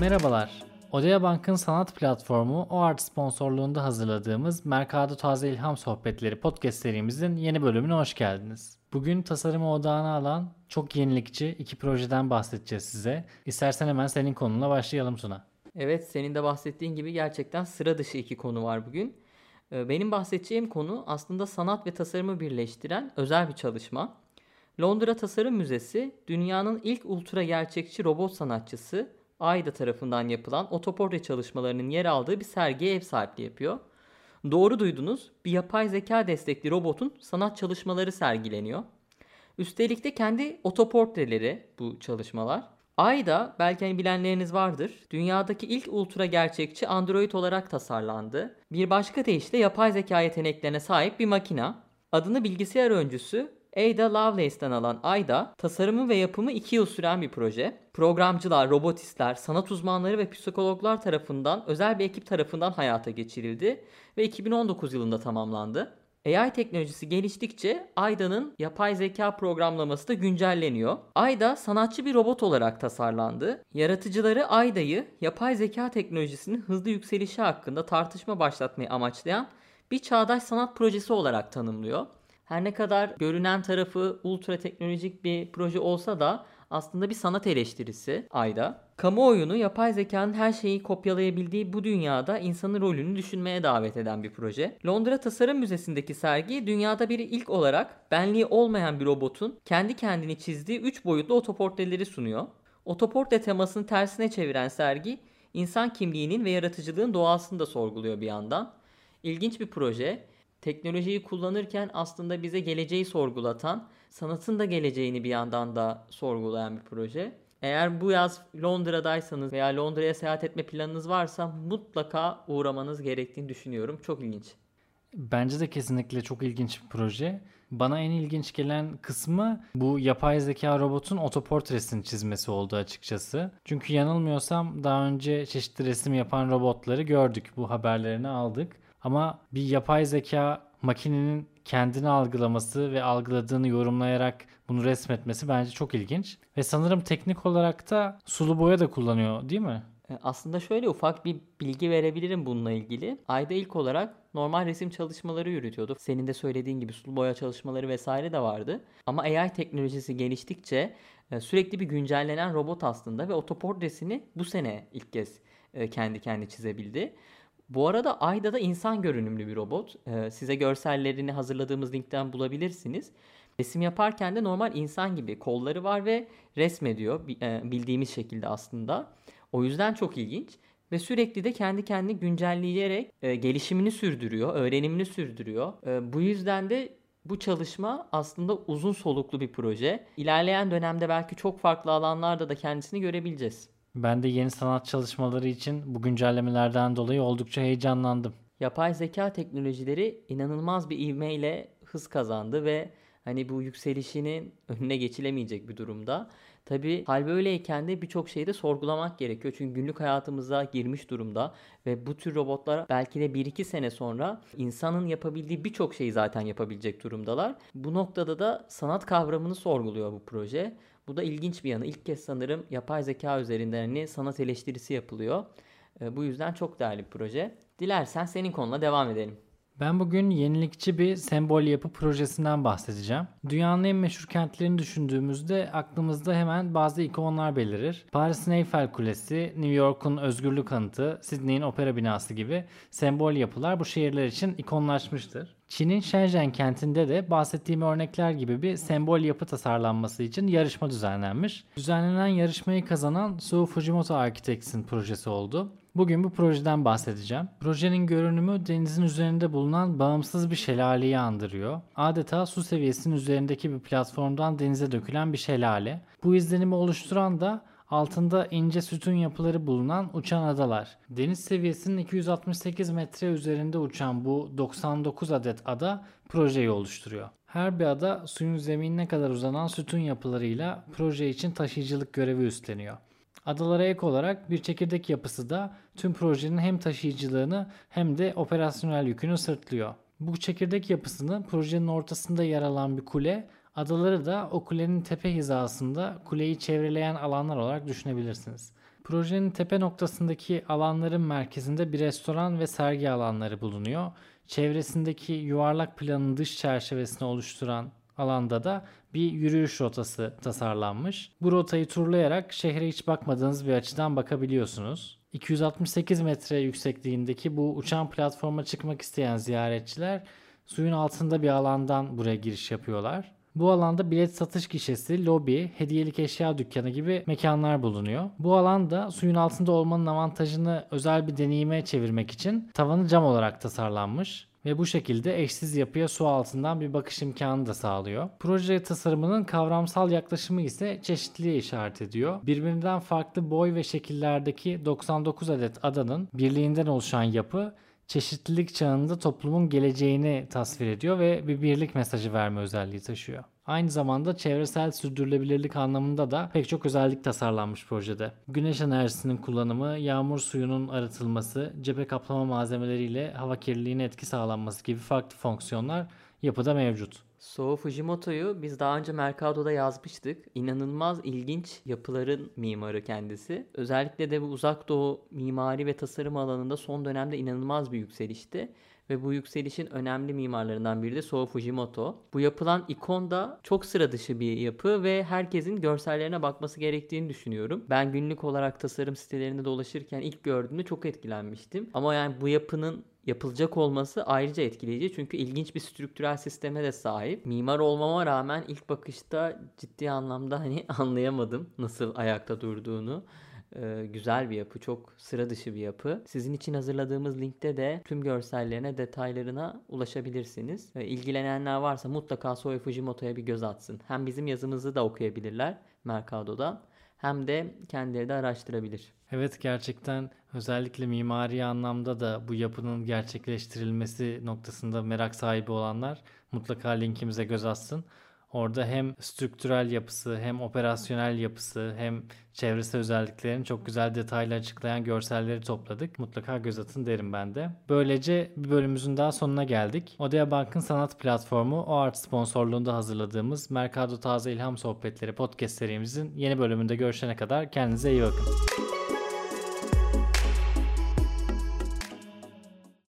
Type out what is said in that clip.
Merhabalar. Odea Bank'ın sanat platformu OART sponsorluğunda hazırladığımız Mercado Taze İlham Sohbetleri podcast serimizin yeni bölümüne hoş geldiniz. Bugün tasarımı odağına alan çok yenilikçi iki projeden bahsedeceğiz size. İstersen hemen senin konuna başlayalım Tuna. Evet senin de bahsettiğin gibi gerçekten sıra dışı iki konu var bugün. Ee, benim bahsedeceğim konu aslında sanat ve tasarımı birleştiren özel bir çalışma. Londra Tasarım Müzesi dünyanın ilk ultra gerçekçi robot sanatçısı Ayda tarafından yapılan otoportre çalışmalarının yer aldığı bir sergiye ev sahipliği yapıyor. Doğru duydunuz. Bir yapay zeka destekli robotun sanat çalışmaları sergileniyor. Üstelik de kendi otoportreleri bu çalışmalar. Ayda belki hani bilenleriniz vardır. Dünyadaki ilk ultra gerçekçi Android olarak tasarlandı. Bir başka deyişle yapay zeka yeteneklerine sahip bir makina. Adını bilgisayar öncüsü Ada Lovelace'den alan Ayda, tasarımı ve yapımı 2 yıl süren bir proje. Programcılar, robotistler, sanat uzmanları ve psikologlar tarafından özel bir ekip tarafından hayata geçirildi ve 2019 yılında tamamlandı. AI teknolojisi geliştikçe Ayda'nın yapay zeka programlaması da güncelleniyor. Ayda sanatçı bir robot olarak tasarlandı. Yaratıcıları Ayda'yı yapay zeka teknolojisinin hızlı yükselişi hakkında tartışma başlatmayı amaçlayan bir çağdaş sanat projesi olarak tanımlıyor. Her ne kadar görünen tarafı ultra teknolojik bir proje olsa da aslında bir sanat eleştirisi Ayda. Kamuoyunu yapay zekanın her şeyi kopyalayabildiği bu dünyada insanın rolünü düşünmeye davet eden bir proje. Londra Tasarım Müzesi'ndeki sergi dünyada bir ilk olarak benliği olmayan bir robotun kendi kendini çizdiği 3 boyutlu otoportreleri sunuyor. Otoportre temasını tersine çeviren sergi insan kimliğinin ve yaratıcılığın doğasını da sorguluyor bir yandan. İlginç bir proje teknolojiyi kullanırken aslında bize geleceği sorgulatan, sanatın da geleceğini bir yandan da sorgulayan bir proje. Eğer bu yaz Londra'daysanız veya Londra'ya seyahat etme planınız varsa mutlaka uğramanız gerektiğini düşünüyorum. Çok ilginç. Bence de kesinlikle çok ilginç bir proje. Bana en ilginç gelen kısmı bu yapay zeka robotun otoportresini çizmesi oldu açıkçası. Çünkü yanılmıyorsam daha önce çeşitli resim yapan robotları gördük. Bu haberlerini aldık. Ama bir yapay zeka makinenin kendini algılaması ve algıladığını yorumlayarak bunu resmetmesi bence çok ilginç. Ve sanırım teknik olarak da sulu boya da kullanıyor değil mi? E, aslında şöyle ufak bir bilgi verebilirim bununla ilgili. Ayda ilk olarak normal resim çalışmaları yürütüyordu. Senin de söylediğin gibi sulu boya çalışmaları vesaire de vardı. Ama AI teknolojisi geliştikçe e, sürekli bir güncellenen robot aslında ve otoportresini bu sene ilk kez e, kendi kendi çizebildi. Bu arada Ayda da insan görünümlü bir robot. Ee, size görsellerini hazırladığımız linkten bulabilirsiniz. Resim yaparken de normal insan gibi kolları var ve resmediyor e, bildiğimiz şekilde aslında. O yüzden çok ilginç ve sürekli de kendi kendini güncelleyerek e, gelişimini sürdürüyor, öğrenimini sürdürüyor. E, bu yüzden de bu çalışma aslında uzun soluklu bir proje. İlerleyen dönemde belki çok farklı alanlarda da kendisini görebileceğiz. Ben de yeni sanat çalışmaları için bu güncellemelerden dolayı oldukça heyecanlandım. Yapay zeka teknolojileri inanılmaz bir ivmeyle hız kazandı ve hani bu yükselişinin önüne geçilemeyecek bir durumda. Tabi hal böyleyken de birçok şeyi de sorgulamak gerekiyor. Çünkü günlük hayatımıza girmiş durumda ve bu tür robotlar belki de 1-2 sene sonra insanın yapabildiği birçok şeyi zaten yapabilecek durumdalar. Bu noktada da sanat kavramını sorguluyor bu proje. Bu da ilginç bir yanı. İlk kez sanırım yapay zeka üzerinden hani sanat eleştirisi yapılıyor. E, bu yüzden çok değerli bir proje. Dilersen senin konuna devam edelim. Ben bugün yenilikçi bir sembol yapı projesinden bahsedeceğim. Dünyanın en meşhur kentlerini düşündüğümüzde aklımızda hemen bazı ikonlar belirir. Paris'in Eiffel Kulesi, New York'un Özgürlük Anıtı, Sydney'in Opera Binası gibi sembol yapılar bu şehirler için ikonlaşmıştır. Çin'in Shenzhen kentinde de bahsettiğim örnekler gibi bir sembol yapı tasarlanması için yarışma düzenlenmiş. Düzenlenen yarışmayı kazanan Sou Fujimoto Architects'in projesi oldu. Bugün bu projeden bahsedeceğim. Projenin görünümü denizin üzerinde bulunan bağımsız bir şelaleyi andırıyor. Adeta su seviyesinin üzerindeki bir platformdan denize dökülen bir şelale. Bu izlenimi oluşturan da altında ince sütun yapıları bulunan uçan adalar. Deniz seviyesinin 268 metre üzerinde uçan bu 99 adet ada projeyi oluşturuyor. Her bir ada suyun zeminine kadar uzanan sütun yapılarıyla proje için taşıyıcılık görevi üstleniyor. Adalara ek olarak bir çekirdek yapısı da tüm projenin hem taşıyıcılığını hem de operasyonel yükünü sırtlıyor. Bu çekirdek yapısını projenin ortasında yer alan bir kule, adaları da o kulenin tepe hizasında kuleyi çevreleyen alanlar olarak düşünebilirsiniz. Projenin tepe noktasındaki alanların merkezinde bir restoran ve sergi alanları bulunuyor. Çevresindeki yuvarlak planın dış çerçevesini oluşturan alanda da bir yürüyüş rotası tasarlanmış. Bu rotayı turlayarak şehre hiç bakmadığınız bir açıdan bakabiliyorsunuz. 268 metre yüksekliğindeki bu uçan platforma çıkmak isteyen ziyaretçiler suyun altında bir alandan buraya giriş yapıyorlar. Bu alanda bilet satış gişesi, lobi, hediyelik eşya dükkanı gibi mekanlar bulunuyor. Bu alanda suyun altında olmanın avantajını özel bir deneyime çevirmek için tavanı cam olarak tasarlanmış ve bu şekilde eşsiz yapıya su altından bir bakış imkanı da sağlıyor. Proje tasarımının kavramsal yaklaşımı ise çeşitliliğe işaret ediyor. Birbirinden farklı boy ve şekillerdeki 99 adet adanın birliğinden oluşan yapı çeşitlilik çağında toplumun geleceğini tasvir ediyor ve bir birlik mesajı verme özelliği taşıyor. Aynı zamanda çevresel sürdürülebilirlik anlamında da pek çok özellik tasarlanmış projede. Güneş enerjisinin kullanımı, yağmur suyunun arıtılması, cephe kaplama malzemeleriyle hava kirliliğine etki sağlanması gibi farklı fonksiyonlar yapıda mevcut. Sou Fujimoto'yu biz daha önce Mercado'da yazmıştık. İnanılmaz ilginç yapıların mimarı kendisi. Özellikle de bu uzak doğu mimari ve tasarım alanında son dönemde inanılmaz bir yükselişti. Ve bu yükselişin önemli mimarlarından biri de Sou Fujimoto. Bu yapılan ikon da çok sıra dışı bir yapı ve herkesin görsellerine bakması gerektiğini düşünüyorum. Ben günlük olarak tasarım sitelerinde dolaşırken ilk gördüğümde çok etkilenmiştim. Ama yani bu yapının yapılacak olması ayrıca etkileyici. Çünkü ilginç bir strüktürel sisteme de sahip. Mimar olmama rağmen ilk bakışta ciddi anlamda hani anlayamadım nasıl ayakta durduğunu. Ee, güzel bir yapı, çok sıra dışı bir yapı. Sizin için hazırladığımız linkte de tüm görsellerine, detaylarına ulaşabilirsiniz. Ee, ilgilenenler varsa mutlaka Soy Fujimoto'ya bir göz atsın. Hem bizim yazımızı da okuyabilirler Mercado'dan hem de kendileri de araştırabilir. Evet gerçekten özellikle mimari anlamda da bu yapının gerçekleştirilmesi noktasında merak sahibi olanlar mutlaka linkimize göz atsın. Orada hem strüktürel yapısı hem operasyonel yapısı hem çevresel özelliklerini çok güzel detaylı açıklayan görselleri topladık. Mutlaka göz atın derim ben de. Böylece bir bölümümüzün daha sonuna geldik. Odea Bank'ın sanat platformu OART sponsorluğunda hazırladığımız Mercado Taze İlham Sohbetleri podcast serimizin yeni bölümünde görüşene kadar kendinize iyi bakın.